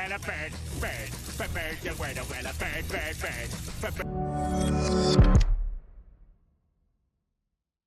Well a bird, bird, bird, the well a well a bird, bird, bird, bird.